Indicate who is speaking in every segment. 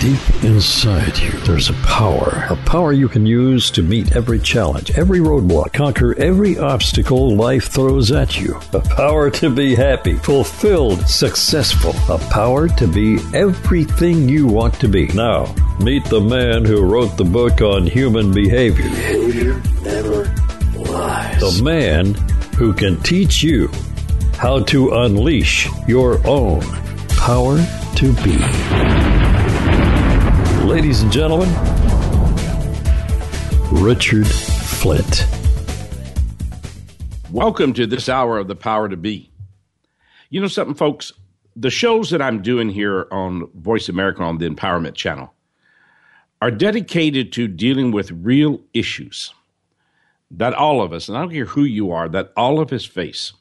Speaker 1: Deep inside you, there's a power. A power you can use to meet every challenge, every roadblock, conquer every obstacle life throws at you. A power to be happy, fulfilled, successful. A power to be everything you want to be. Now, meet the man who wrote the book on human behavior.
Speaker 2: Behavior never lies.
Speaker 1: The man who can teach you how to unleash your own power to be. Ladies and gentlemen, Richard Flint.
Speaker 3: Welcome to this hour of the Power to Be. You know something, folks? The shows that I'm doing here on Voice America on the Empowerment Channel are dedicated to dealing with real issues that all of us, and I don't care who you are, that all of us face.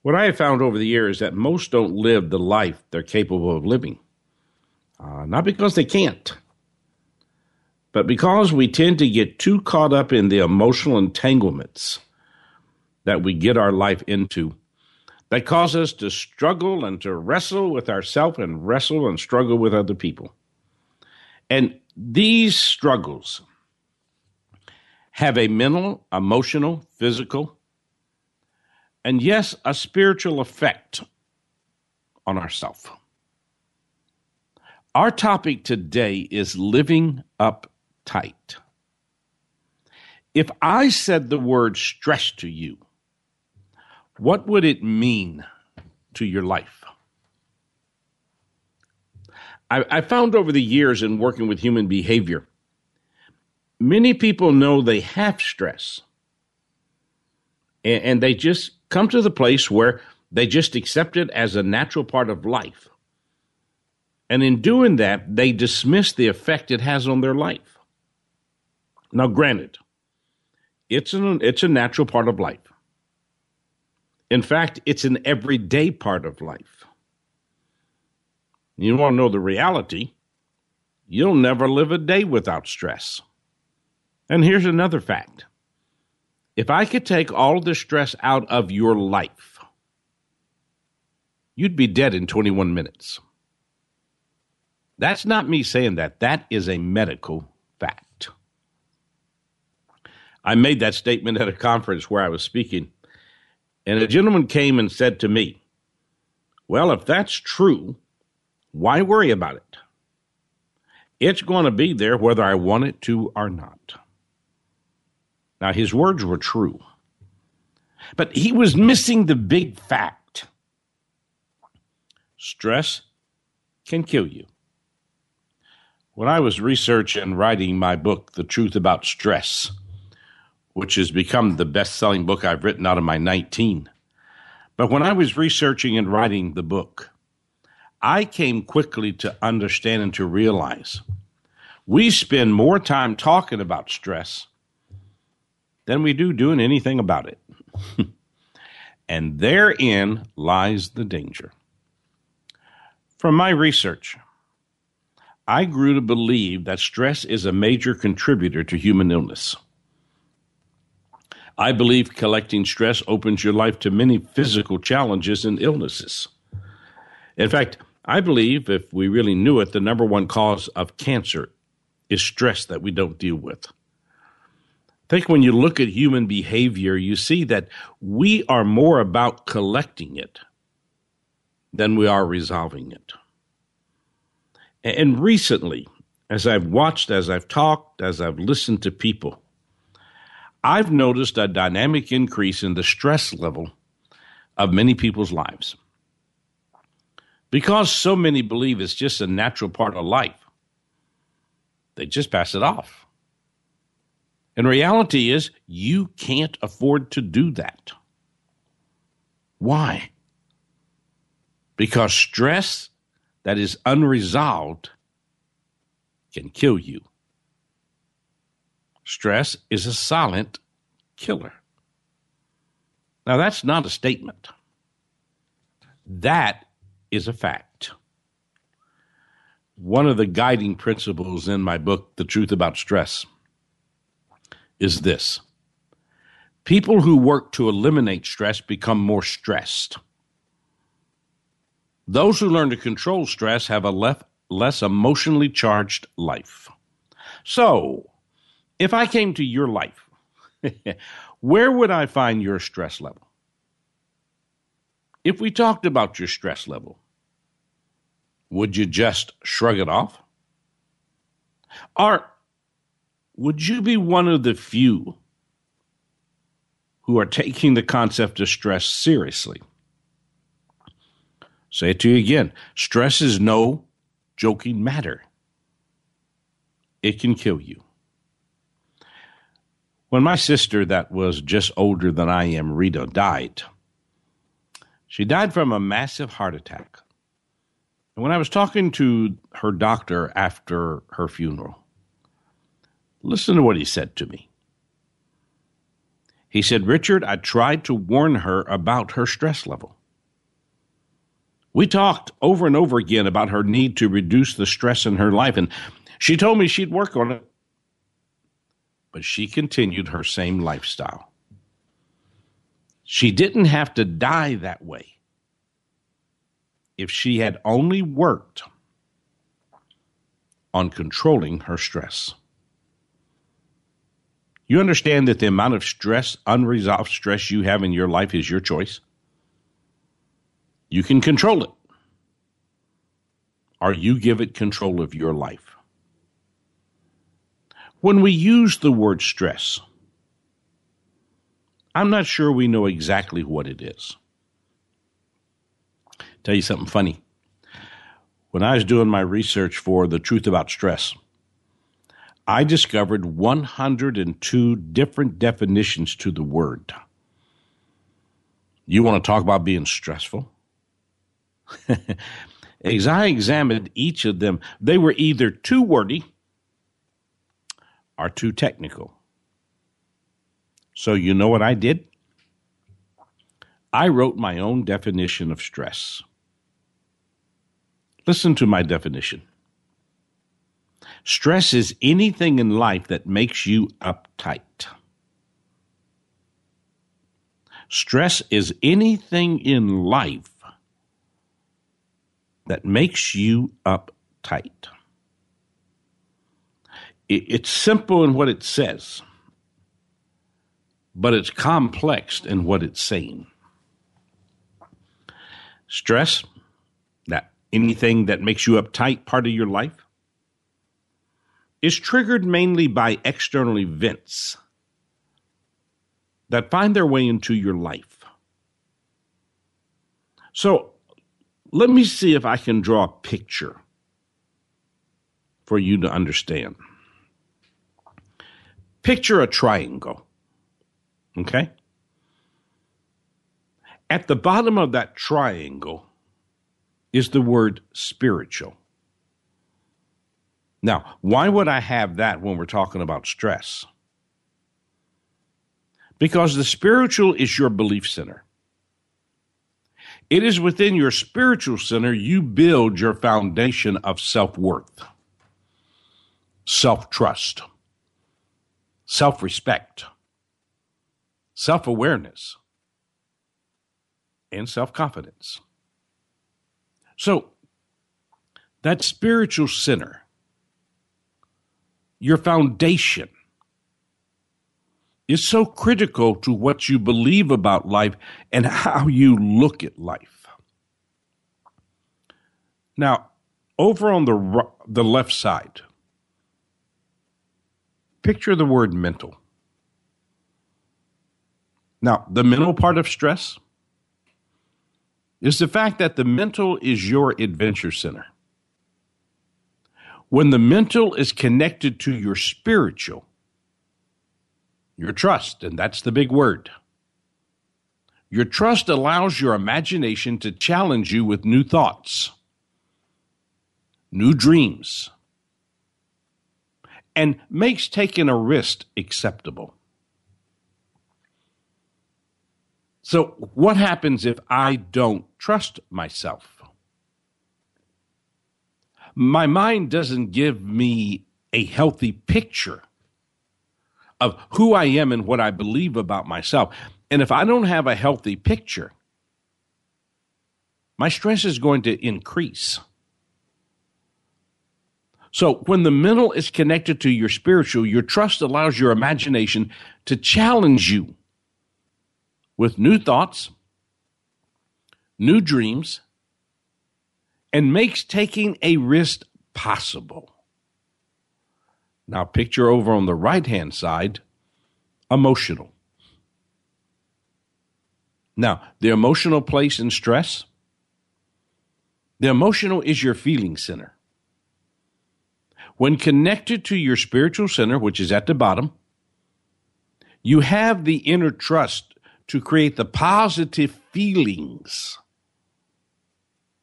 Speaker 3: What I have found over the years is that most don't live the life they're capable of living. Uh, not because they can't, but because we tend to get too caught up in the emotional entanglements that we get our life into that cause us to struggle and to wrestle with ourselves and wrestle and struggle with other people. And these struggles have a mental, emotional, physical, and yes, a spiritual effect on ourselves. Our topic today is living up tight. If I said the word stress to you, what would it mean to your life? I, I, found over the years in working with human behavior, many people know they have stress, and, and they just come to the place where they just accept it as a natural part of life. And in doing that, they dismiss the effect it has on their life. Now, granted, it's an, it's a natural part of life. In fact, it's an everyday part of life. You want to know the reality? You'll never live a day without stress. And here's another fact if I could take all the stress out of your life, you'd be dead in 21 minutes. That's not me saying that. That is a medical fact. I made that statement at a conference where I was speaking, and a gentleman came and said to me, Well, if that's true, why worry about it? It's going to be there whether I want it to or not. Now, his words were true, but he was missing the big fact stress can kill you. When I was researching and writing my book, The Truth About Stress, which has become the best selling book I've written out of my 19, but when I was researching and writing the book, I came quickly to understand and to realize we spend more time talking about stress than we do doing anything about it. and therein lies the danger. From my research, I grew to believe that stress is a major contributor to human illness. I believe collecting stress opens your life to many physical challenges and illnesses. In fact, I believe if we really knew it, the number one cause of cancer is stress that we don't deal with. I think when you look at human behavior, you see that we are more about collecting it than we are resolving it. And recently, as I've watched, as I've talked, as I've listened to people, I've noticed a dynamic increase in the stress level of many people's lives. Because so many believe it's just a natural part of life, they just pass it off. And reality is, you can't afford to do that. Why? Because stress that is unresolved can kill you. Stress is a silent killer. Now, that's not a statement. That is a fact. One of the guiding principles in my book, The Truth About Stress, is this people who work to eliminate stress become more stressed. Those who learn to control stress have a less, less emotionally charged life. So, if I came to your life, where would I find your stress level? If we talked about your stress level, would you just shrug it off? Or would you be one of the few who are taking the concept of stress seriously? Say it to you again stress is no joking matter, it can kill you. When my sister, that was just older than I am, Rita, died, she died from a massive heart attack. And when I was talking to her doctor after her funeral, listen to what he said to me. He said, Richard, I tried to warn her about her stress level. We talked over and over again about her need to reduce the stress in her life, and she told me she'd work on it. But she continued her same lifestyle. She didn't have to die that way if she had only worked on controlling her stress. You understand that the amount of stress, unresolved stress you have in your life is your choice? You can control it, or you give it control of your life. When we use the word stress, I'm not sure we know exactly what it is. Tell you something funny. When I was doing my research for The Truth About Stress, I discovered 102 different definitions to the word. You want to talk about being stressful? As I examined each of them, they were either too wordy or too technical. So, you know what I did? I wrote my own definition of stress. Listen to my definition. Stress is anything in life that makes you uptight. Stress is anything in life that makes you uptight. It's simple in what it says, but it's complex in what it's saying. Stress, that anything that makes you uptight part of your life, is triggered mainly by external events that find their way into your life. So let me see if I can draw a picture for you to understand. Picture a triangle, okay? At the bottom of that triangle is the word spiritual. Now, why would I have that when we're talking about stress? Because the spiritual is your belief center. It is within your spiritual center you build your foundation of self worth, self trust, self respect, self awareness, and self confidence. So, that spiritual center, your foundation, is so critical to what you believe about life and how you look at life. Now, over on the, the left side, picture the word mental. Now, the mental part of stress is the fact that the mental is your adventure center. When the mental is connected to your spiritual, Your trust, and that's the big word. Your trust allows your imagination to challenge you with new thoughts, new dreams, and makes taking a risk acceptable. So, what happens if I don't trust myself? My mind doesn't give me a healthy picture of who I am and what I believe about myself. And if I don't have a healthy picture, my stress is going to increase. So, when the mental is connected to your spiritual, your trust allows your imagination to challenge you with new thoughts, new dreams, and makes taking a risk possible. Now, picture over on the right hand side emotional. Now, the emotional place in stress, the emotional is your feeling center. When connected to your spiritual center, which is at the bottom, you have the inner trust to create the positive feelings,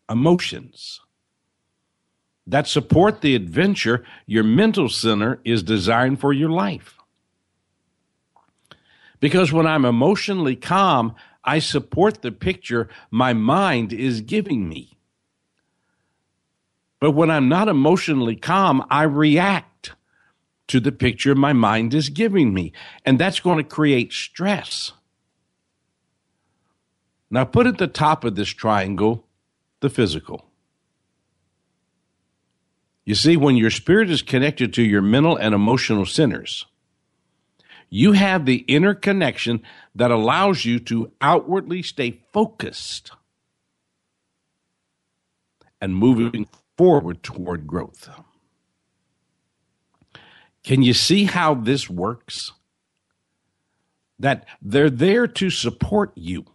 Speaker 3: emotions that support the adventure your mental center is designed for your life. Because when I'm emotionally calm, I support the picture my mind is giving me. But when I'm not emotionally calm, I react to the picture my mind is giving me. And that's going to create stress. Now put at the top of this triangle the physical. You see, when your spirit is connected to your mental and emotional centers, you have the inner connection that allows you to outwardly stay focused and moving forward toward growth. Can you see how this works? That they're there to support you.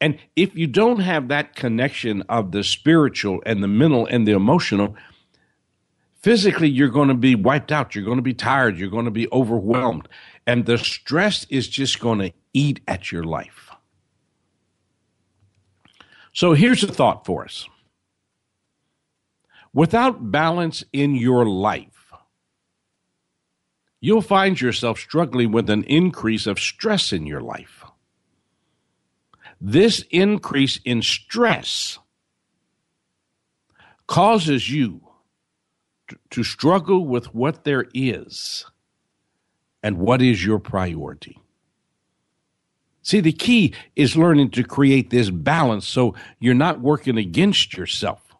Speaker 3: And if you don't have that connection of the spiritual and the mental and the emotional, physically you're going to be wiped out. You're going to be tired. You're going to be overwhelmed. And the stress is just going to eat at your life. So here's a thought for us without balance in your life, you'll find yourself struggling with an increase of stress in your life. This increase in stress causes you to struggle with what there is and what is your priority. See, the key is learning to create this balance so you're not working against yourself,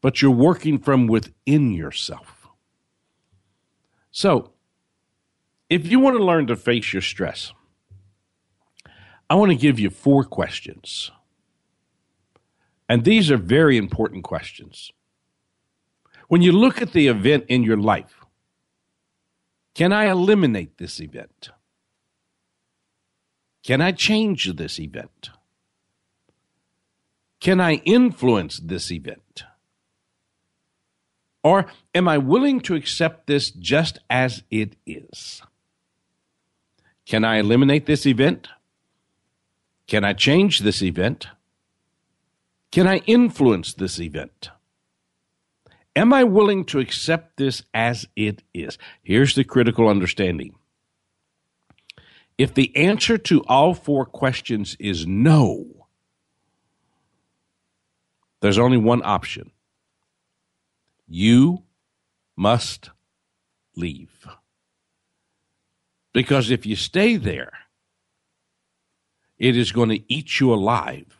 Speaker 3: but you're working from within yourself. So, if you want to learn to face your stress, I want to give you four questions. And these are very important questions. When you look at the event in your life, can I eliminate this event? Can I change this event? Can I influence this event? Or am I willing to accept this just as it is? Can I eliminate this event? Can I change this event? Can I influence this event? Am I willing to accept this as it is? Here's the critical understanding. If the answer to all four questions is no, there's only one option. You must leave. Because if you stay there, it is going to eat you alive.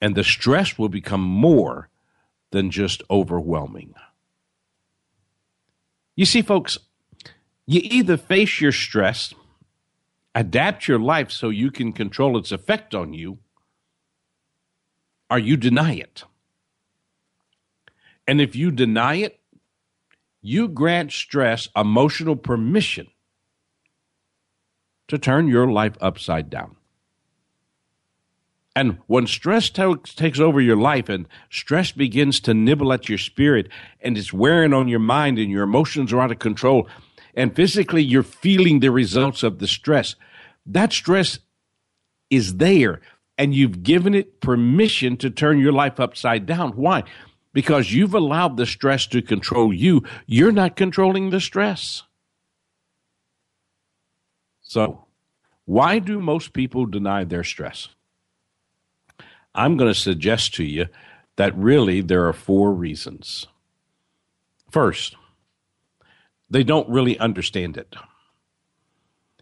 Speaker 3: And the stress will become more than just overwhelming. You see, folks, you either face your stress, adapt your life so you can control its effect on you, or you deny it. And if you deny it, you grant stress emotional permission to turn your life upside down. And when stress to- takes over your life and stress begins to nibble at your spirit and it's wearing on your mind and your emotions are out of control, and physically you're feeling the results of the stress. That stress is there and you've given it permission to turn your life upside down. Why? Because you've allowed the stress to control you. You're not controlling the stress. So, why do most people deny their stress? I'm going to suggest to you that really there are four reasons. First, they don't really understand it.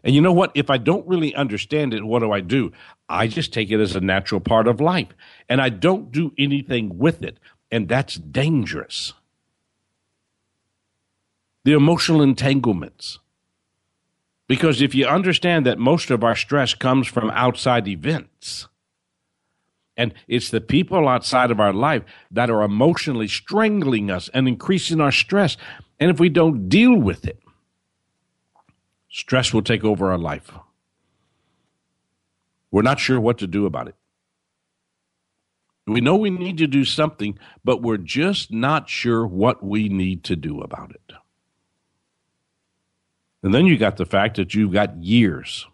Speaker 3: And you know what? If I don't really understand it, what do I do? I just take it as a natural part of life and I don't do anything with it. And that's dangerous. The emotional entanglements. Because if you understand that most of our stress comes from outside events, and it's the people outside of our life that are emotionally strangling us and increasing our stress. And if we don't deal with it, stress will take over our life. We're not sure what to do about it. We know we need to do something, but we're just not sure what we need to do about it. And then you got the fact that you've got years.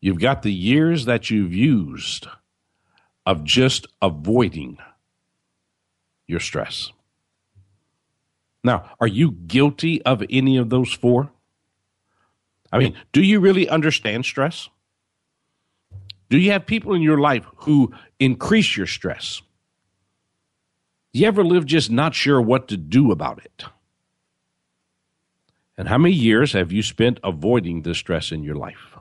Speaker 3: You've got the years that you've used of just avoiding your stress. Now, are you guilty of any of those four? I mean, do you really understand stress? Do you have people in your life who increase your stress? You ever live just not sure what to do about it? And how many years have you spent avoiding the stress in your life?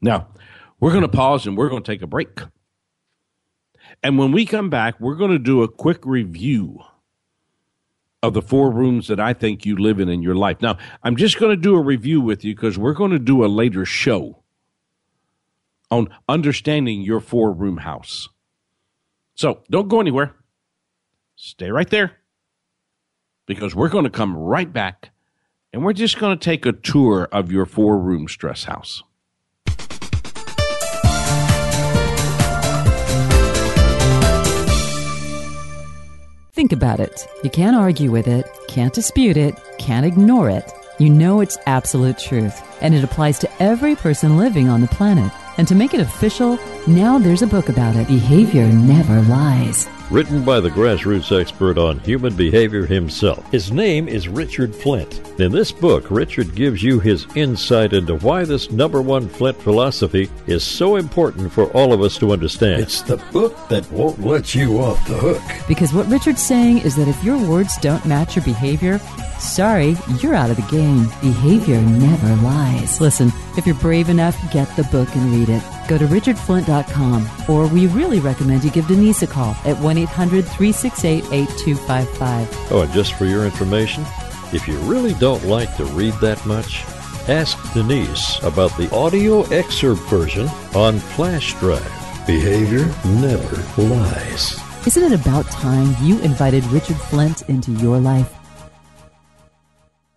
Speaker 3: Now, we're going to pause and we're going to take a break. And when we come back, we're going to do a quick review of the four rooms that I think you live in in your life. Now, I'm just going to do a review with you because we're going to do a later show on understanding your four room house. So don't go anywhere. Stay right there because we're going to come right back and we're just going to take a tour of your four room stress house.
Speaker 4: Think about it. You can't argue with it, can't dispute it, can't ignore it. You know it's absolute truth, and it applies to every person living on the planet. And to make it official, now there's a book about it. Behavior never lies.
Speaker 1: Written by the grassroots expert on human behavior himself. His name is Richard Flint. In this book, Richard gives you his insight into why this number one Flint philosophy is so important for all of us to understand.
Speaker 2: It's the book that won't let you off the hook.
Speaker 4: Because what Richard's saying is that if your words don't match your behavior, sorry, you're out of the game. Behavior never lies. Listen, if you're brave enough, get the book and read it. Go to richardflint.com, or we really recommend you give Denise a call at 1 800 368 8255.
Speaker 1: Oh, and just for your information, if you really don't like to read that much, ask Denise about the audio excerpt version on flash drive.
Speaker 2: Behavior never lies.
Speaker 4: Isn't it about time you invited Richard Flint into your life?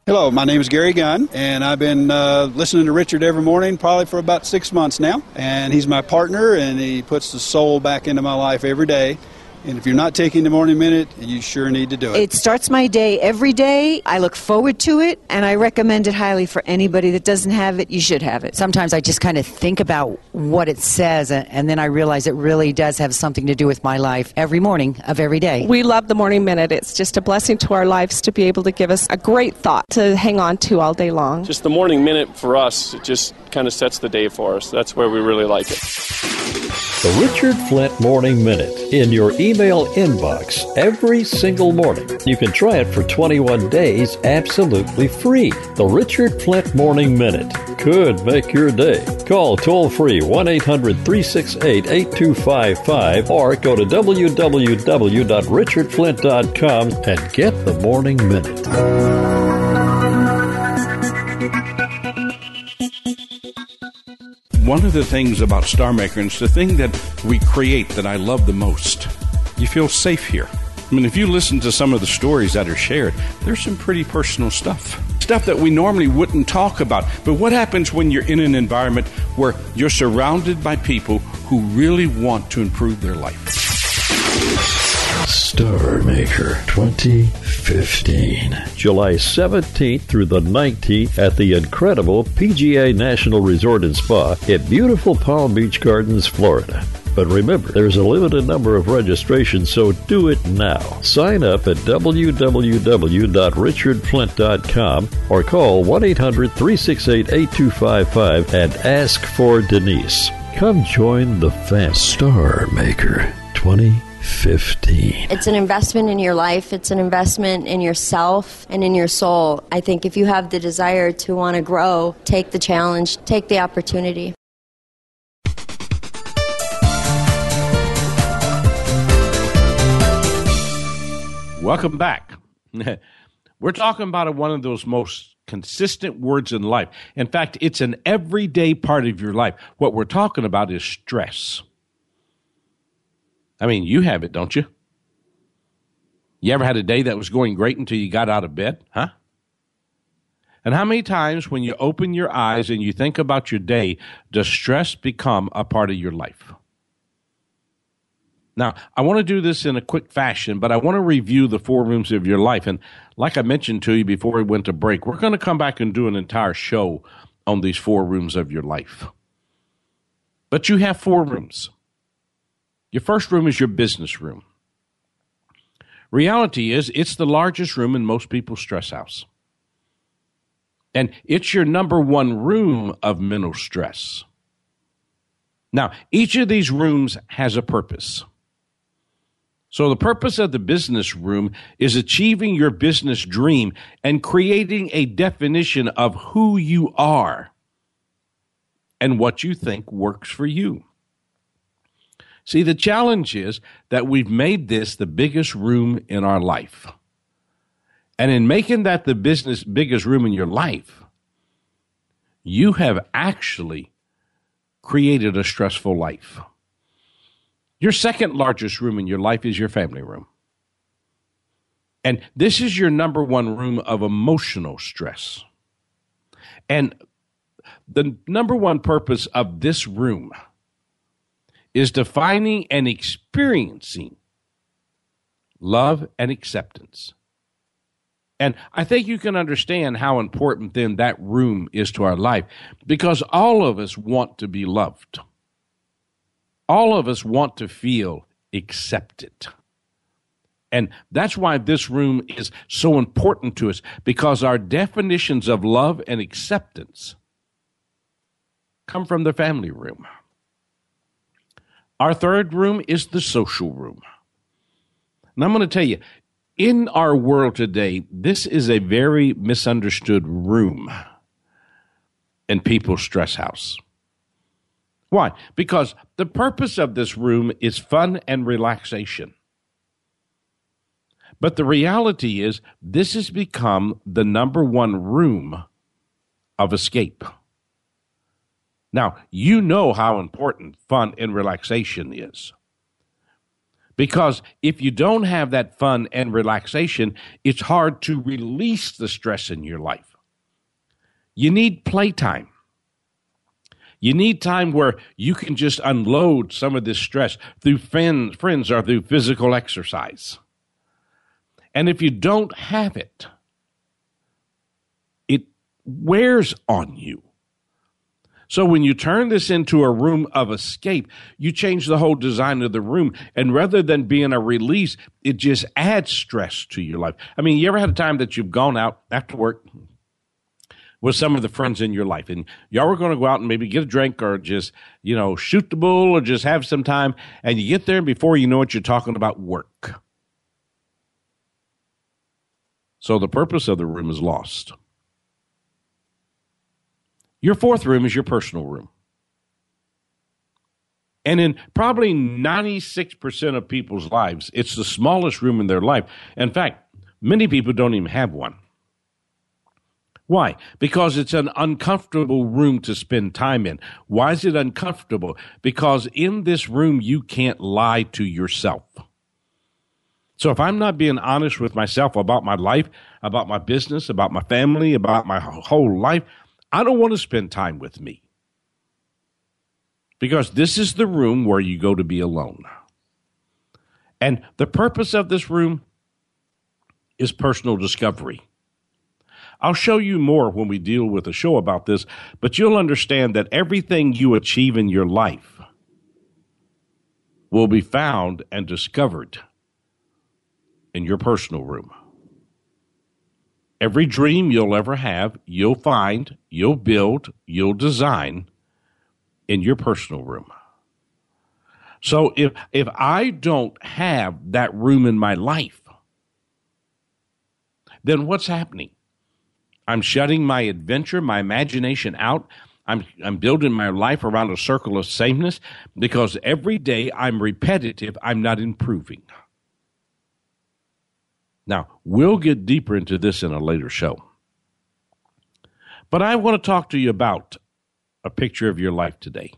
Speaker 5: Hello, my name is Gary Gunn, and I've been uh, listening to Richard every morning probably for about six months now. And he's my partner, and he puts the soul back into my life every day. And if you're not taking the morning minute, you sure need to do it.
Speaker 6: It starts my day every day. I look forward to it, and I recommend it highly for anybody that doesn't have it. You should have it.
Speaker 7: Sometimes I just kind of think about what it says, and then I realize it really does have something to do with my life every morning of every day.
Speaker 8: We love the Morning Minute. It's just a blessing to our lives to be able to give us a great thought to hang on to all day long.
Speaker 9: Just the Morning Minute for us, it just kind of sets the day for us. That's where we really like it.
Speaker 1: The Richard Flint Morning Minute in your email inbox every single morning. You can try it for 21 days absolutely free. The Richard Flint Morning Minute could make your day. Call toll free 1 800 368 8255 or go to www.richardflint.com and get the Morning Minute.
Speaker 3: One of the things about Star Maker, and it's the thing that we create that I love the most, you feel safe here. I mean, if you listen to some of the stories that are shared, there's some pretty personal stuff. Stuff that we normally wouldn't talk about. But what happens when you're in an environment where you're surrounded by people who really want to improve their life?
Speaker 2: Star Maker 2015.
Speaker 1: July 17th through the 19th at the incredible PGA National Resort and Spa at beautiful Palm Beach Gardens, Florida. But remember, there's a limited number of registrations, so do it now. Sign up at www.richardflint.com or call 1 800 368 8255 and ask for Denise. Come join the fam.
Speaker 2: Star Maker 2015.
Speaker 10: It's an investment in your life, it's an investment in yourself and in your soul. I think if you have the desire to want to grow, take the challenge, take the opportunity.
Speaker 3: Welcome back. We're talking about one of those most consistent words in life. In fact, it's an everyday part of your life. What we're talking about is stress. I mean, you have it, don't you? You ever had a day that was going great until you got out of bed? Huh? And how many times when you open your eyes and you think about your day, does stress become a part of your life? Now, I want to do this in a quick fashion, but I want to review the four rooms of your life. And like I mentioned to you before we went to break, we're going to come back and do an entire show on these four rooms of your life. But you have four rooms. Your first room is your business room. Reality is, it's the largest room in most people's stress house. And it's your number one room of mental stress. Now, each of these rooms has a purpose. So, the purpose of the business room is achieving your business dream and creating a definition of who you are and what you think works for you. See, the challenge is that we've made this the biggest room in our life. And in making that the business biggest room in your life, you have actually created a stressful life. Your second largest room in your life is your family room. And this is your number one room of emotional stress. And the number one purpose of this room is defining and experiencing love and acceptance. And I think you can understand how important then that room is to our life because all of us want to be loved all of us want to feel accepted. And that's why this room is so important to us because our definitions of love and acceptance come from the family room. Our third room is the social room. And I'm going to tell you, in our world today, this is a very misunderstood room in people's stress house. Why? Because the purpose of this room is fun and relaxation. But the reality is, this has become the number one room of escape. Now, you know how important fun and relaxation is. Because if you don't have that fun and relaxation, it's hard to release the stress in your life. You need playtime. You need time where you can just unload some of this stress through friends, friends or through physical exercise. And if you don't have it, it wears on you. So when you turn this into a room of escape, you change the whole design of the room. And rather than being a release, it just adds stress to your life. I mean, you ever had a time that you've gone out after work, with some of the friends in your life. And y'all were going to go out and maybe get a drink or just, you know, shoot the bull or just have some time. And you get there and before you know it, you're talking about work. So the purpose of the room is lost. Your fourth room is your personal room. And in probably 96% of people's lives, it's the smallest room in their life. In fact, many people don't even have one. Why? Because it's an uncomfortable room to spend time in. Why is it uncomfortable? Because in this room, you can't lie to yourself. So if I'm not being honest with myself about my life, about my business, about my family, about my whole life, I don't want to spend time with me. Because this is the room where you go to be alone. And the purpose of this room is personal discovery. I'll show you more when we deal with a show about this, but you'll understand that everything you achieve in your life will be found and discovered in your personal room. Every dream you'll ever have, you'll find, you'll build, you'll design in your personal room. So if if I don't have that room in my life, then what's happening? I'm shutting my adventure, my imagination out. I'm I'm building my life around a circle of sameness because every day I'm repetitive, I'm not improving. Now, we'll get deeper into this in a later show. But I want to talk to you about a picture of your life today.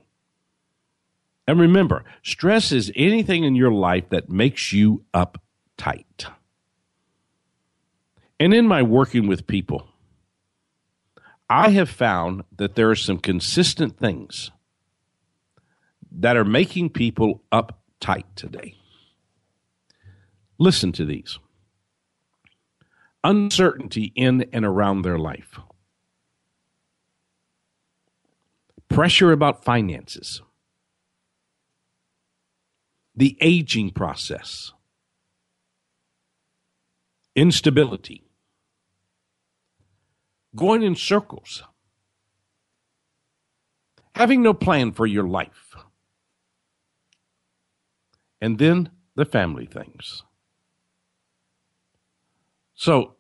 Speaker 3: And remember, stress is anything in your life that makes you uptight. And in my working with people, I have found that there are some consistent things that are making people uptight today. Listen to these. Uncertainty in and around their life, pressure about finances, the aging process, instability, going in circles, having no plan for your life, and then the family things. So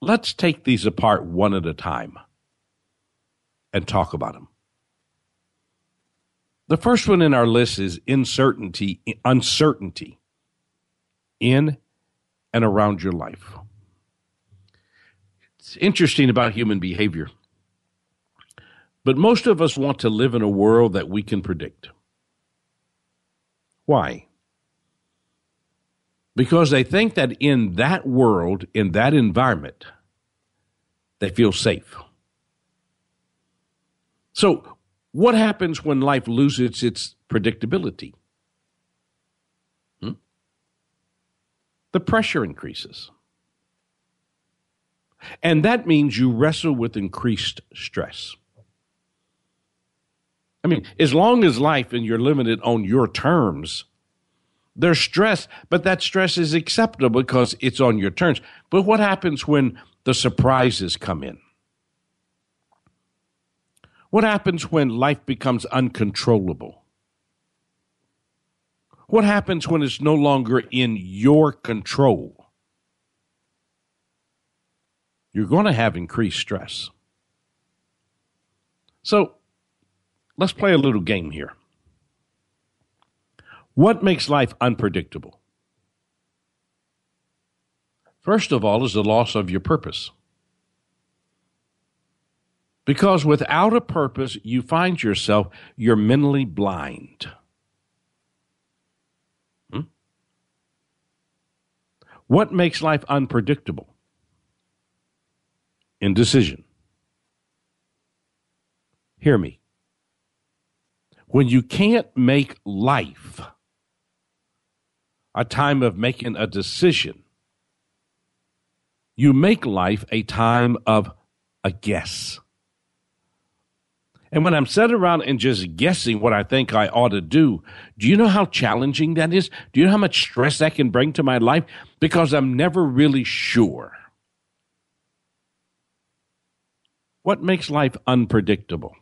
Speaker 3: let's take these apart one at a time and talk about them. The first one in our list is uncertainty, uncertainty in and around your life. It's interesting about human behavior. But most of us want to live in a world that we can predict. Why? Because they think that in that world, in that environment, they feel safe. So, what happens when life loses its predictability? Hmm? The pressure increases. And that means you wrestle with increased stress. I mean, as long as life and you're living it on your terms, there's stress, but that stress is acceptable because it's on your terms. But what happens when the surprises come in? What happens when life becomes uncontrollable? What happens when it's no longer in your control? You're going to have increased stress. So let's play a little game here. What makes life unpredictable? First of all, is the loss of your purpose. Because without a purpose, you find yourself, you're mentally blind. Hmm? What makes life unpredictable? Indecision. Hear me. When you can't make life a time of making a decision, you make life a time of a guess. And when I'm sitting around and just guessing what I think I ought to do, do you know how challenging that is? Do you know how much stress that can bring to my life? Because I'm never really sure. What makes life unpredictable?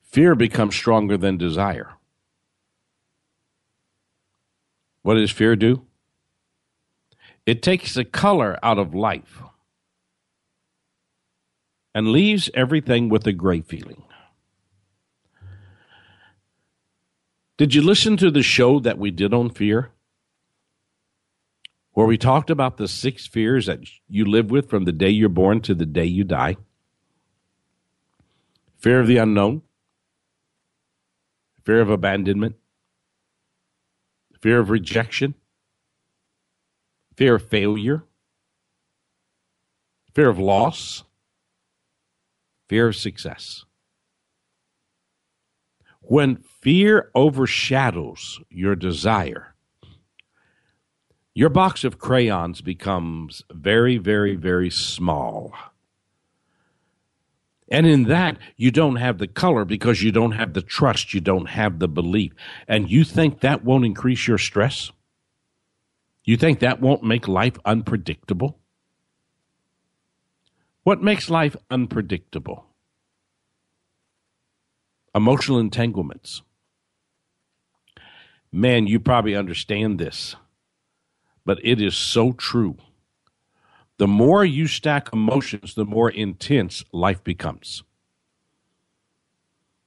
Speaker 3: Fear becomes stronger than desire. What does fear do? It takes the color out of life and leaves everything with a gray feeling. Did you listen to the show that we did on fear? Where we talked about the six fears that you live with from the day you're born to the day you die. Fear of the unknown, fear of abandonment, fear of rejection, fear of failure, fear of loss, fear of success. When fear overshadows your desire, your box of crayons becomes very, very, very small. And in that, you don't have the color because you don't have the trust, you don't have the belief. And you think that won't increase your stress? You think that won't make life unpredictable? What makes life unpredictable? Emotional entanglements. Man, you probably understand this but it is so true. The more you stack emotions, the more intense life becomes.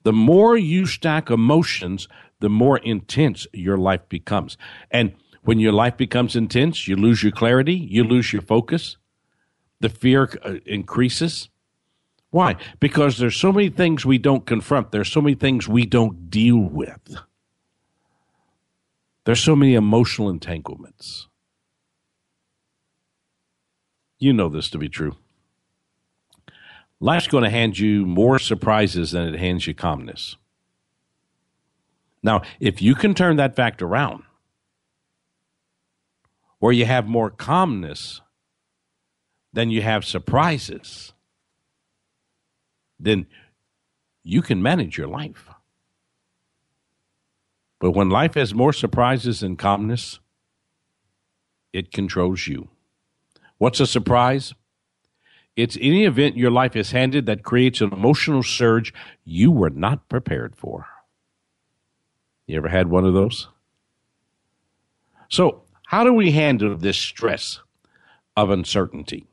Speaker 3: The more you stack emotions, the more intense your life becomes. And when your life becomes intense, you lose your clarity, you lose your focus, the fear uh, increases. Why? Because there's so many things we don't confront, there's so many things we don't deal with. There's so many emotional entanglements. You know this to be true. Life's going to hand you more surprises than it hands you calmness. Now, if you can turn that fact around, where you have more calmness than you have surprises, then you can manage your life. But when life has more surprises than calmness, it controls you. What's a surprise? It's any event your life is handed that creates an emotional surge you were not prepared for. You ever had one of those? So, how do we handle this stress of uncertainty?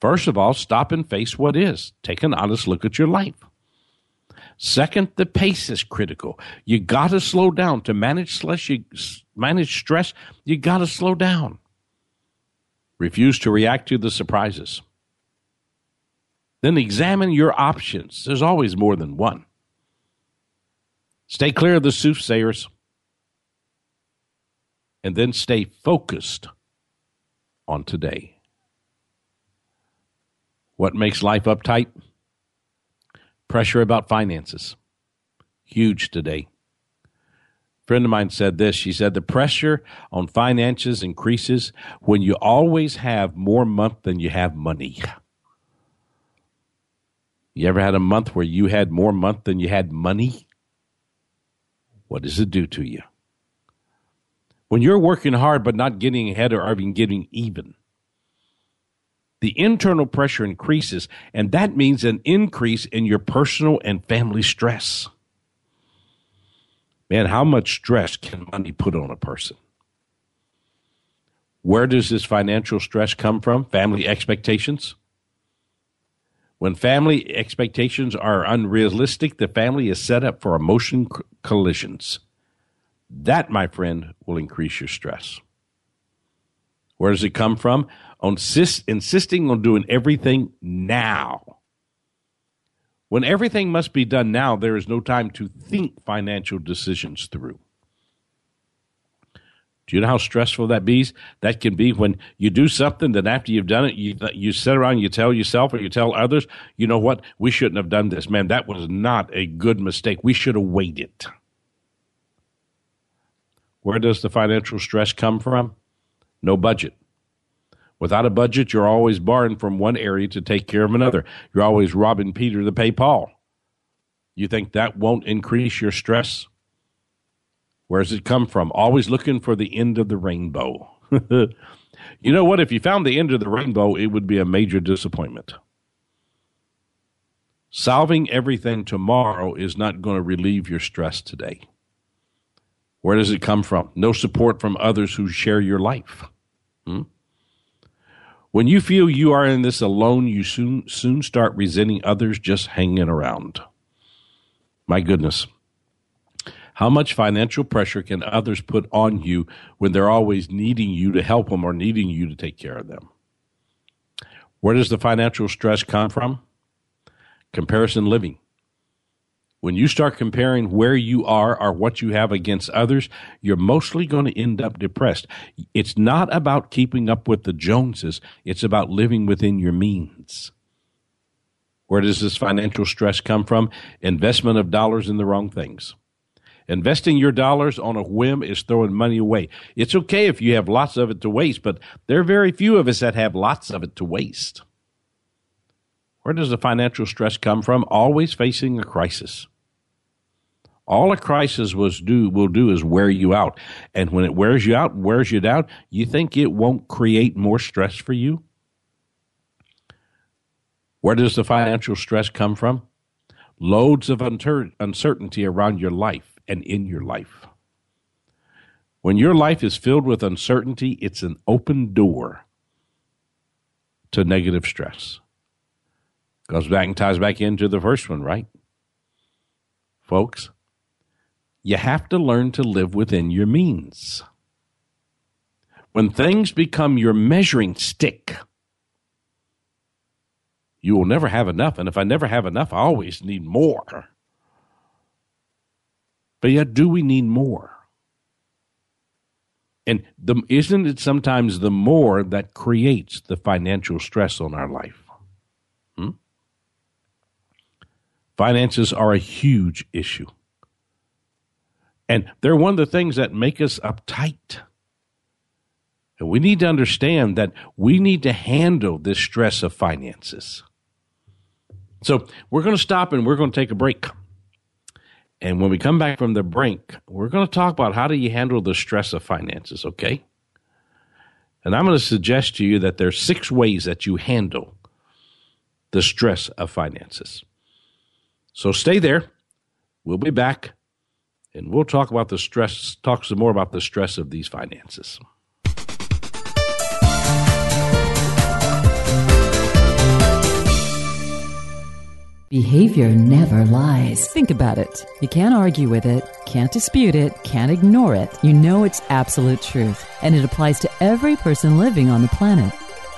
Speaker 3: First of all, stop and face what is. Take an honest look at your life. Second, the pace is critical. You got to slow down to manage stress. You manage stress. You got to slow down. Refuse to react to the surprises. Then examine your options. There's always more than one. Stay clear of the soothsayers. And then stay focused on today. What makes life uptight? Pressure about finances. Huge today friend of mine said this. She said the pressure on finances increases when you always have more month than you have money. You ever had a month where you had more month than you had money? What does it do to you? When you're working hard but not getting ahead or even getting even, the internal pressure increases, and that means an increase in your personal and family stress. Man, how much stress can money put on a person? Where does this financial stress come from? Family expectations. When family expectations are unrealistic, the family is set up for emotion collisions. That, my friend, will increase your stress. Where does it come from? On insist, insisting on doing everything now. When everything must be done now, there is no time to think financial decisions through. Do you know how stressful that be? That can be when you do something, then after you've done it, you, you sit around, you tell yourself or you tell others, you know what? We shouldn't have done this. Man, that was not a good mistake. We should have waited. Where does the financial stress come from? No budget. Without a budget, you're always borrowing from one area to take care of another. You're always robbing Peter to pay Paul. You think that won't increase your stress? Where does it come from? Always looking for the end of the rainbow. you know what? If you found the end of the rainbow, it would be a major disappointment. Solving everything tomorrow is not going to relieve your stress today. Where does it come from? No support from others who share your life. Hmm? When you feel you are in this alone, you soon soon start resenting others just hanging around. My goodness. How much financial pressure can others put on you when they're always needing you to help them or needing you to take care of them? Where does the financial stress come from? Comparison living. When you start comparing where you are or what you have against others, you're mostly going to end up depressed. It's not about keeping up with the Joneses, it's about living within your means. Where does this financial stress come from? Investment of dollars in the wrong things. Investing your dollars on a whim is throwing money away. It's okay if you have lots of it to waste, but there are very few of us that have lots of it to waste. Where does the financial stress come from? Always facing a crisis. All a crisis was do will do is wear you out. And when it wears you out, wears you down, you think it won't create more stress for you? Where does the financial stress come from? Loads of uncertainty around your life and in your life. When your life is filled with uncertainty, it's an open door to negative stress. Goes back and ties back into the first one, right? Folks, you have to learn to live within your means. When things become your measuring stick, you will never have enough. And if I never have enough, I always need more. But yet, do we need more? And the, isn't it sometimes the more that creates the financial stress on our life? Hmm? Finances are a huge issue. And they're one of the things that make us uptight. And we need to understand that we need to handle this stress of finances. So we're going to stop and we're going to take a break. And when we come back from the break, we're going to talk about how do you handle the stress of finances, okay? And I'm going to suggest to you that there's six ways that you handle the stress of finances. So stay there. We'll be back and we'll talk about the stress, talk some more about the stress of these finances.
Speaker 4: Behavior never lies. Think about it. You can't argue with it, can't dispute it, can't ignore it. You know it's absolute truth, and it applies to every person living on the planet.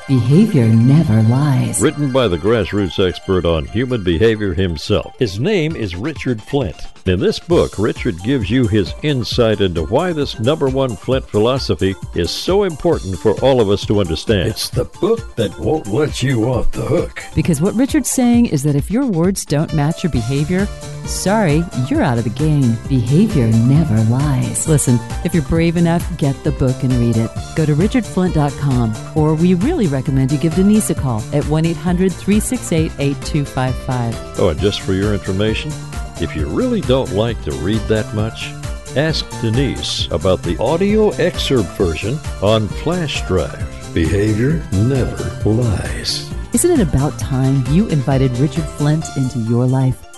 Speaker 4: Behavior never lies.
Speaker 1: Written by the grassroots expert on human behavior himself. His name is Richard Flint. In this book, Richard gives you his insight into why this number one Flint philosophy is so important for all of us to understand.
Speaker 2: It's the book that won't let you off the hook.
Speaker 4: Because what Richard's saying is that if your words don't match your behavior, sorry, you're out of the game. Behavior never lies. Listen, if you're brave enough, get the book and read it. Go to richardflint.com, or we really recommend you give Denise a call at 1 800 368 8255.
Speaker 1: Oh, and just for your information, if you really don't like to read that much, ask Denise about the audio excerpt version on flash drive.
Speaker 2: Behavior never lies.
Speaker 4: Isn't it about time you invited Richard Flint into your life?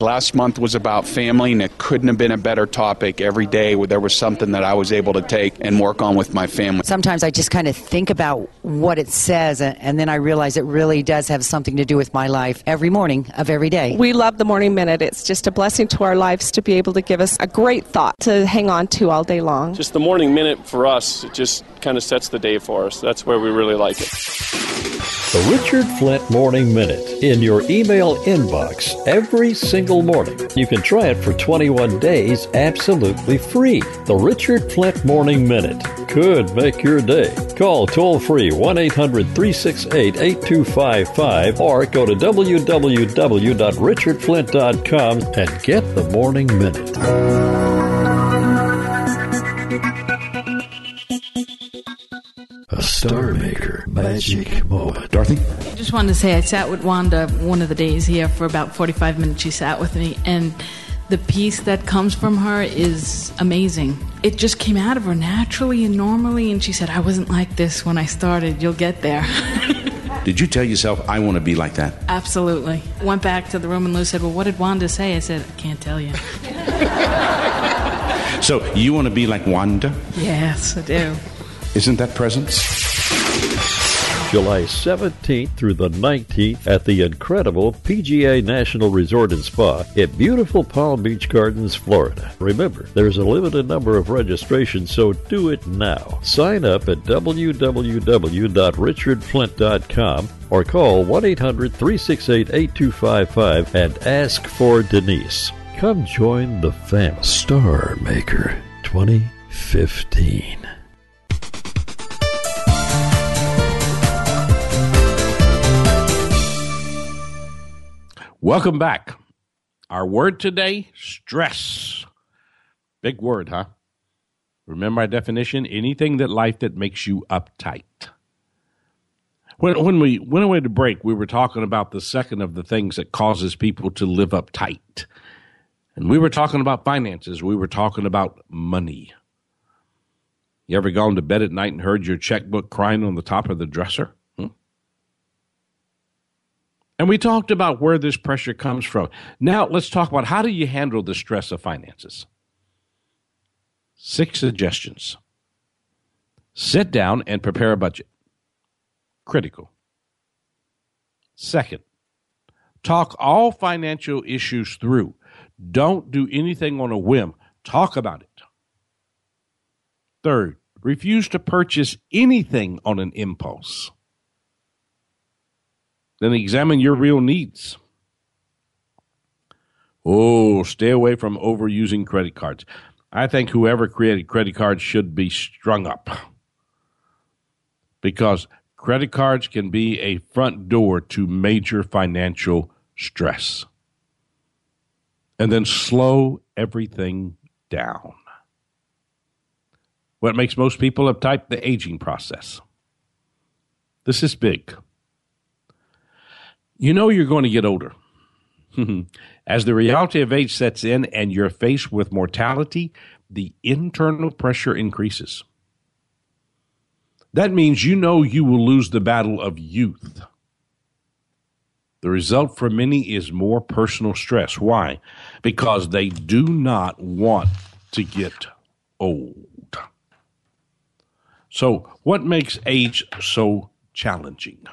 Speaker 11: Last month was about family, and it couldn't have been a better topic. Every day there was something that I was able to take and work on with my family.
Speaker 7: Sometimes I just kind of think about what it says, and then I realize it really does have something to do with my life every morning of every day.
Speaker 8: We love the Morning Minute. It's just a blessing to our lives to be able to give us a great thought to hang on to all day long.
Speaker 9: Just the Morning Minute for us, it just kind of sets the day for us. That's where we really like it.
Speaker 1: The Richard Flint Morning Minute in your email inbox every single morning. You can try it for 21 days absolutely free. The Richard Flint Morning Minute could make your day. Call toll free 1 800 368 8255 or go to www.richardflint.com and get the Morning Minute.
Speaker 2: Star Maker magic moment.
Speaker 3: Dorothy?
Speaker 12: I just wanted to say I sat with Wanda one of the days here for about 45 minutes. She sat with me, and the peace that comes from her is amazing. It just came out of her naturally and normally, and she said, I wasn't like this when I started. You'll get there.
Speaker 3: Did you tell yourself, I want to be like that?
Speaker 12: Absolutely. Went back to the room, and Lou said, Well, what did Wanda say? I said, I can't tell you.
Speaker 3: So you want to be like Wanda?
Speaker 12: yes, I do.
Speaker 3: Isn't that presence?
Speaker 1: July 17th through the 19th at the incredible PGA National Resort and Spa at beautiful Palm Beach Gardens, Florida. Remember, there's a limited number of registrations, so do it now. Sign up at www.richardflint.com or call 1 800 368 8255 and ask for Denise. Come join the family.
Speaker 2: Star Maker 2015.
Speaker 3: Welcome back. Our word today stress. Big word, huh? Remember my definition anything that life that makes you uptight. When, when we went away to break, we were talking about the second of the things that causes people to live uptight. And we were talking about finances. We were talking about money. You ever gone to bed at night and heard your checkbook crying on the top of the dresser? And we talked about where this pressure comes from. Now let's talk about how do you handle the stress of finances? Six suggestions. Sit down and prepare a budget. Critical. Second, talk all financial issues through. Don't do anything on a whim. Talk about it. Third, refuse to purchase anything on an impulse. Then examine your real needs. Oh, stay away from overusing credit cards. I think whoever created credit cards should be strung up because credit cards can be a front door to major financial stress. And then slow everything down. What makes most people uptight? The aging process. This is big. You know you're going to get older. As the reality of age sets in and you're faced with mortality, the internal pressure increases. That means you know you will lose the battle of youth. The result for many is more personal stress. Why? Because they do not want to get old. So, what makes age so challenging?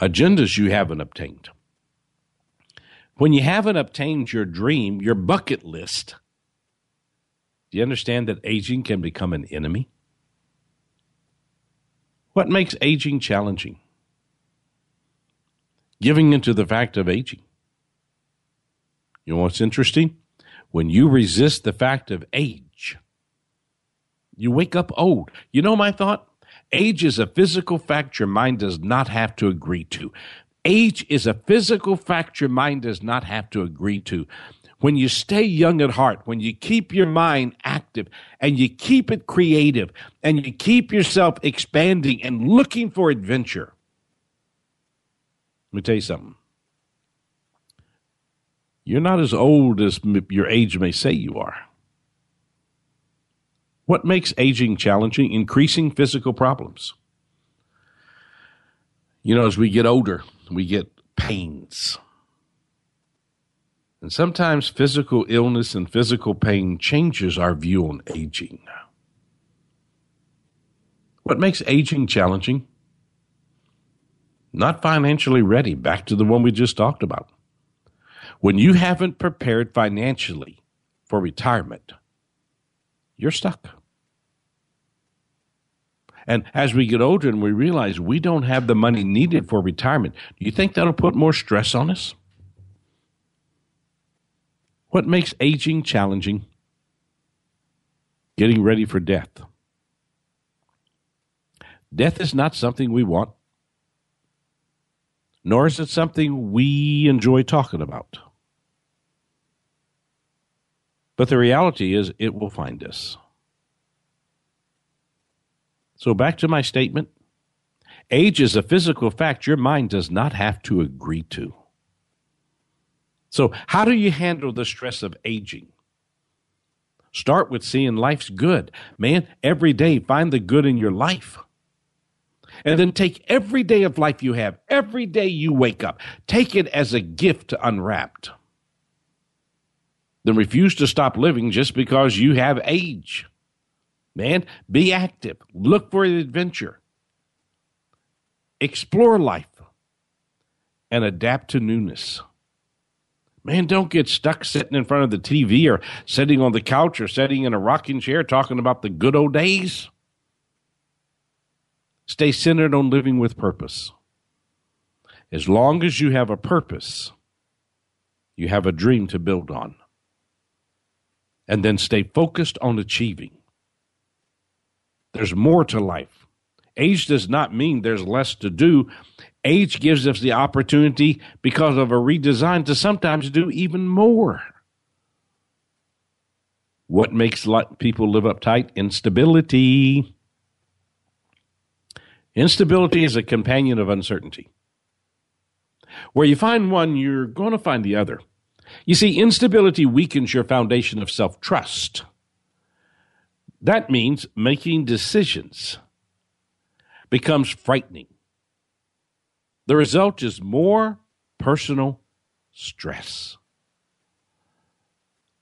Speaker 3: Agendas you haven't obtained. When you haven't obtained your dream, your bucket list, do you understand that aging can become an enemy? What makes aging challenging? Giving into the fact of aging. You know what's interesting? When you resist the fact of age, you wake up old. You know my thought? Age is a physical fact your mind does not have to agree to. Age is a physical fact your mind does not have to agree to. When you stay young at heart, when you keep your mind active and you keep it creative and you keep yourself expanding and looking for adventure. Let me tell you something. You're not as old as your age may say you are. What makes aging challenging? Increasing physical problems. You know, as we get older, we get pains. And sometimes physical illness and physical pain changes our view on aging. What makes aging challenging? Not financially ready, back to the one we just talked about. When you haven't prepared financially for retirement, you're stuck. And as we get older and we realize we don't have the money needed for retirement, do you think that'll put more stress on us? What makes aging challenging? Getting ready for death. Death is not something we want, nor is it something we enjoy talking about. But the reality is, it will find us. So, back to my statement age is a physical fact your mind does not have to agree to. So, how do you handle the stress of aging? Start with seeing life's good. Man, every day find the good in your life. And then take every day of life you have, every day you wake up, take it as a gift unwrapped. Then refuse to stop living just because you have age. Man, be active, look for an adventure, explore life, and adapt to newness. Man, don't get stuck sitting in front of the TV or sitting on the couch or sitting in a rocking chair talking about the good old days. Stay centered on living with purpose. As long as you have a purpose, you have a dream to build on. And then stay focused on achieving. There's more to life. Age does not mean there's less to do. Age gives us the opportunity, because of a redesign, to sometimes do even more. What makes people live uptight? Instability. Instability is a companion of uncertainty. Where you find one, you're going to find the other. You see, instability weakens your foundation of self trust. That means making decisions becomes frightening. The result is more personal stress.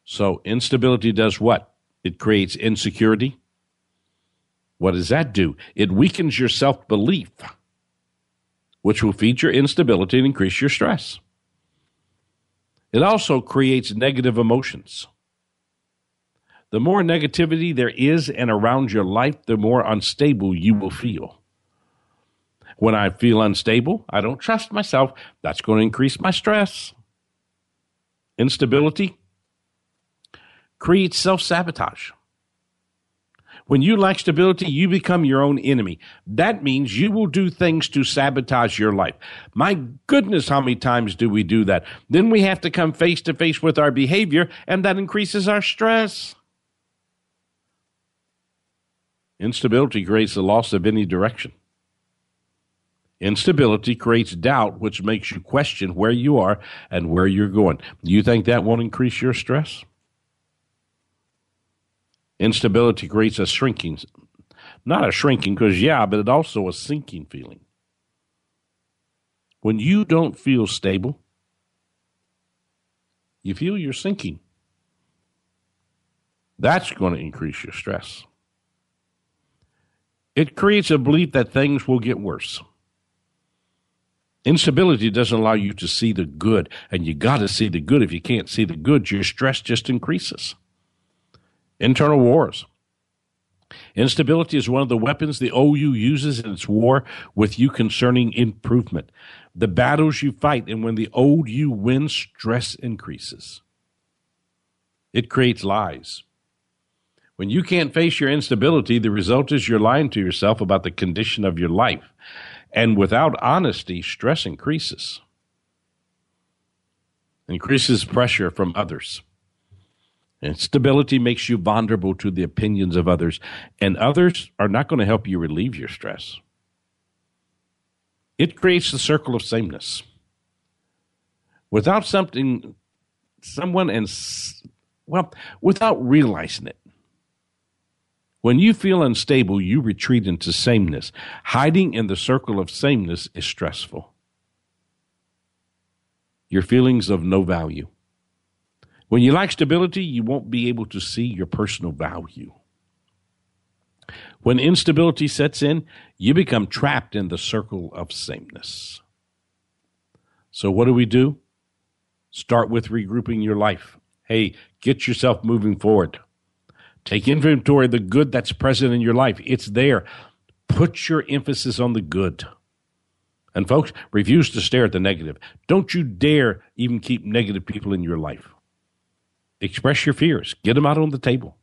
Speaker 3: So, instability does what? It creates insecurity. What does that do? It weakens your self belief, which will feed your instability and increase your stress. It also creates negative emotions. The more negativity there is and around your life, the more unstable you will feel. When I feel unstable, I don't trust myself. That's going to increase my stress. Instability creates self sabotage. When you lack stability, you become your own enemy. That means you will do things to sabotage your life. My goodness, how many times do we do that? Then we have to come face to face with our behavior, and that increases our stress. Instability creates the loss of any direction. Instability creates doubt, which makes you question where you are and where you're going. Do you think that won't increase your stress? Instability creates a shrinking, not a shrinking, because yeah, but it also a sinking feeling. When you don't feel stable, you feel you're sinking. That's going to increase your stress. It creates a belief that things will get worse. Instability doesn't allow you to see the good, and you got to see the good. If you can't see the good, your stress just increases. Internal wars. Instability is one of the weapons the old you uses in its war with you concerning improvement. The battles you fight, and when the old you wins, stress increases. It creates lies. When you can't face your instability, the result is you're lying to yourself about the condition of your life. And without honesty, stress increases, increases pressure from others. Instability makes you vulnerable to the opinions of others, and others are not going to help you relieve your stress. It creates the circle of sameness. Without something, someone, and well, without realizing it, when you feel unstable, you retreat into sameness. Hiding in the circle of sameness is stressful. Your feelings of no value. When you lack stability, you won't be able to see your personal value. When instability sets in, you become trapped in the circle of sameness. So, what do we do? Start with regrouping your life. Hey, get yourself moving forward. Take inventory of the good that's present in your life. It's there. Put your emphasis on the good. And folks, refuse to stare at the negative. Don't you dare even keep negative people in your life. Express your fears, get them out on the table.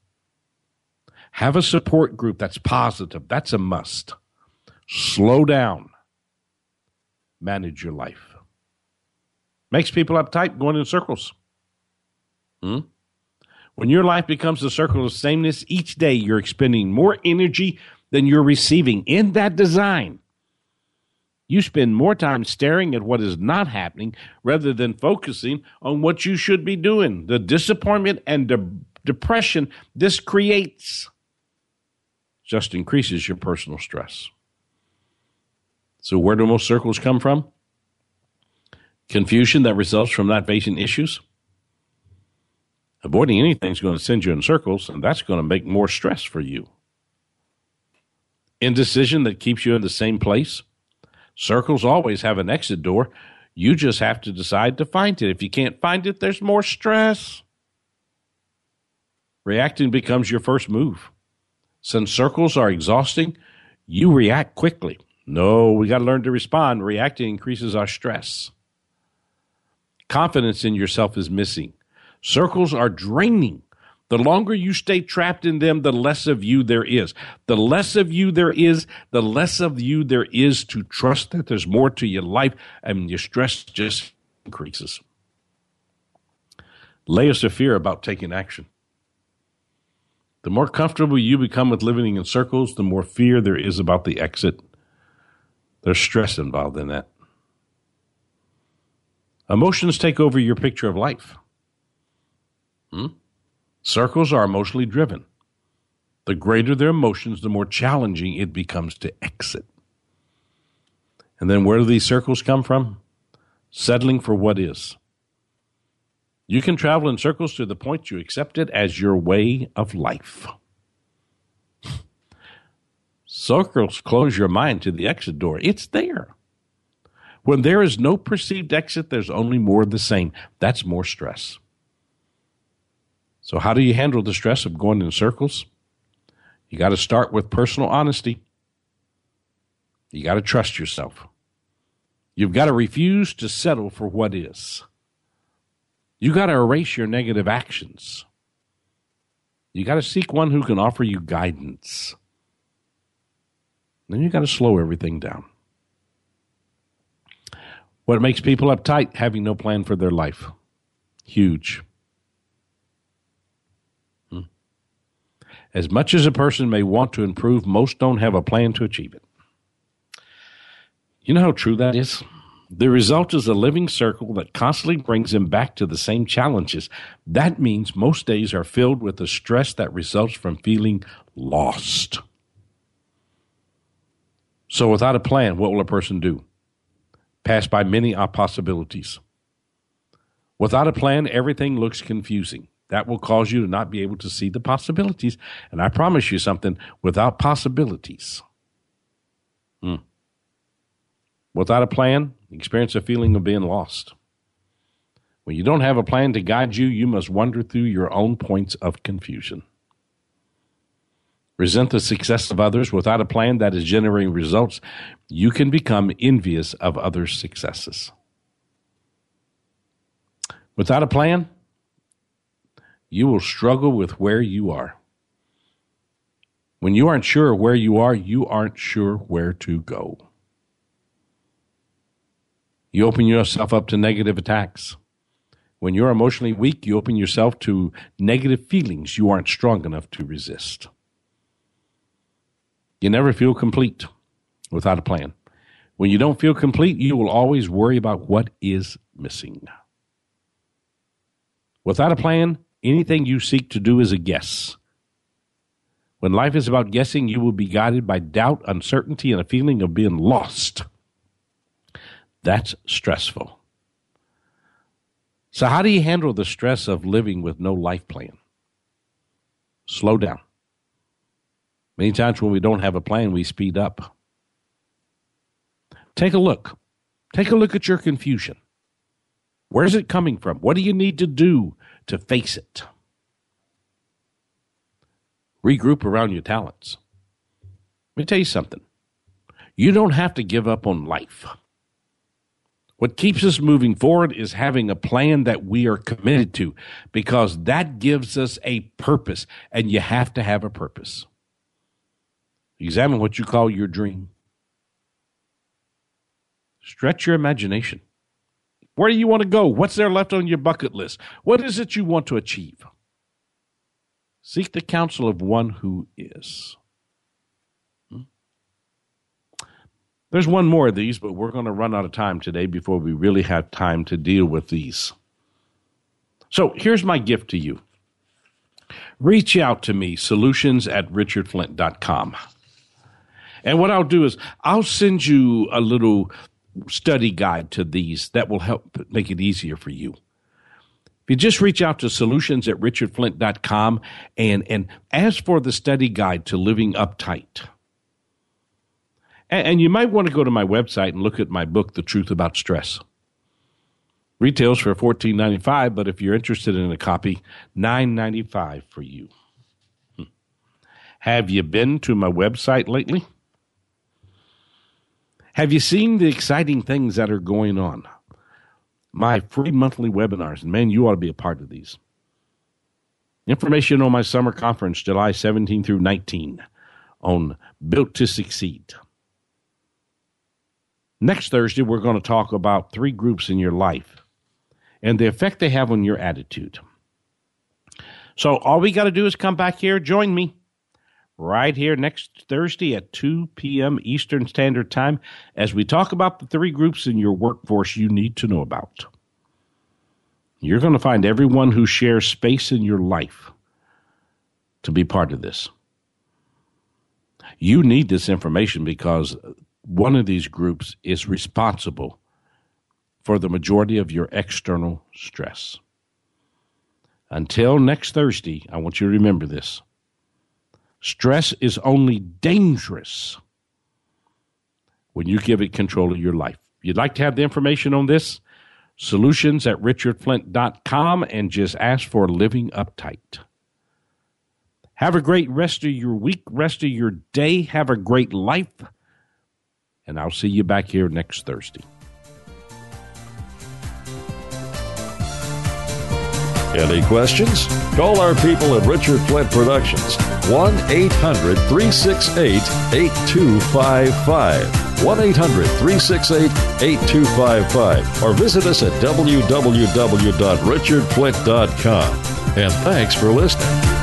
Speaker 3: Have a support group that's positive. That's a must. Slow down. Manage your life. Makes people uptight going in circles. Hmm? When your life becomes a circle of sameness, each day you're expending more energy than you're receiving. In that design, you spend more time staring at what is not happening rather than focusing on what you should be doing. The disappointment and de- depression this creates just increases your personal stress. So, where do most circles come from? Confusion that results from not facing issues Avoiding anything is going to send you in circles, and that's going to make more stress for you. Indecision that keeps you in the same place. Circles always have an exit door. You just have to decide to find it. If you can't find it, there's more stress. Reacting becomes your first move. Since circles are exhausting, you react quickly. No, we got to learn to respond. Reacting increases our stress. Confidence in yourself is missing. Circles are draining. The longer you stay trapped in them, the less of you there is. The less of you there is, the less of you there is to trust that there's more to your life, and your stress just increases. Layers of fear about taking action. The more comfortable you become with living in circles, the more fear there is about the exit. There's stress involved in that. Emotions take over your picture of life. Hmm? Circles are emotionally driven. The greater their emotions, the more challenging it becomes to exit. And then where do these circles come from? Settling for what is. You can travel in circles to the point you accept it as your way of life. Circles close your mind to the exit door. It's there. When there is no perceived exit, there's only more of the same. That's more stress. So, how do you handle the stress of going in circles? You got to start with personal honesty. You got to trust yourself. You've got to refuse to settle for what is. You got to erase your negative actions. You got to seek one who can offer you guidance. Then you got to slow everything down. What makes people uptight? Having no plan for their life. Huge. As much as a person may want to improve, most don't have a plan to achieve it. You know how true that is? The result is a living circle that constantly brings them back to the same challenges. That means most days are filled with the stress that results from feeling lost. So, without a plan, what will a person do? Pass by many possibilities. Without a plan, everything looks confusing. That will cause you to not be able to see the possibilities. And I promise you something without possibilities, hmm, without a plan, experience a feeling of being lost. When you don't have a plan to guide you, you must wander through your own points of confusion. Resent the success of others without a plan that is generating results, you can become envious of others' successes. Without a plan, you will struggle with where you are. When you aren't sure where you are, you aren't sure where to go. You open yourself up to negative attacks. When you're emotionally weak, you open yourself to negative feelings you aren't strong enough to resist. You never feel complete without a plan. When you don't feel complete, you will always worry about what is missing. Without a plan, Anything you seek to do is a guess. When life is about guessing, you will be guided by doubt, uncertainty, and a feeling of being lost. That's stressful. So, how do you handle the stress of living with no life plan? Slow down. Many times when we don't have a plan, we speed up. Take a look. Take a look at your confusion. Where's it coming from? What do you need to do to face it. Regroup around your talents. Let me tell you something. You don't have to give up on life. What keeps us moving forward is having a plan that we are committed to because that gives us a purpose, and you have to have a purpose. Examine what you call your dream. Stretch your imagination. Where do you want to go? What's there left on your bucket list? What is it you want to achieve? Seek the counsel of one who is. Hmm? There's one more of these, but we're going to run out of time today before we really have time to deal with these. So here's my gift to you reach out to me, solutions at richardflint.com. And what I'll do is I'll send you a little study guide to these that will help make it easier for you. If you just reach out to solutions at richardflint.com and, and ask for the study guide to living uptight. And, and you might want to go to my website and look at my book, The Truth About Stress. Retails for fourteen ninety five, but if you're interested in a copy, nine ninety five for you. Hmm. Have you been to my website lately? Have you seen the exciting things that are going on? My free monthly webinars, and man, you ought to be a part of these. Information on my summer conference, July 17 through 19, on Built to Succeed. Next Thursday, we're going to talk about three groups in your life and the effect they have on your attitude. So, all we got to do is come back here, join me right here next Thursday at 2 p.m. Eastern Standard Time as we talk about the three groups in your workforce you need to know about. You're going to find everyone who shares space in your life to be part of this. You need this information because one of these groups is responsible for the majority of your external stress. Until next Thursday, I want you to remember this. Stress is only dangerous when you give it control of your life. You'd like to have the information on this? Solutions at richardflint.com and just ask for living uptight. Have a great rest of your week, rest of your day. Have a great life. And I'll see you back here next Thursday.
Speaker 1: Any questions? Call our people at Richard Flint Productions. 1 800 368 8255. 1 800 368 8255. Or visit us at www.richardflint.com. And thanks for listening.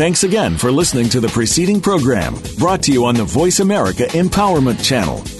Speaker 13: Thanks again for listening to the preceding program brought to you on the Voice America Empowerment Channel.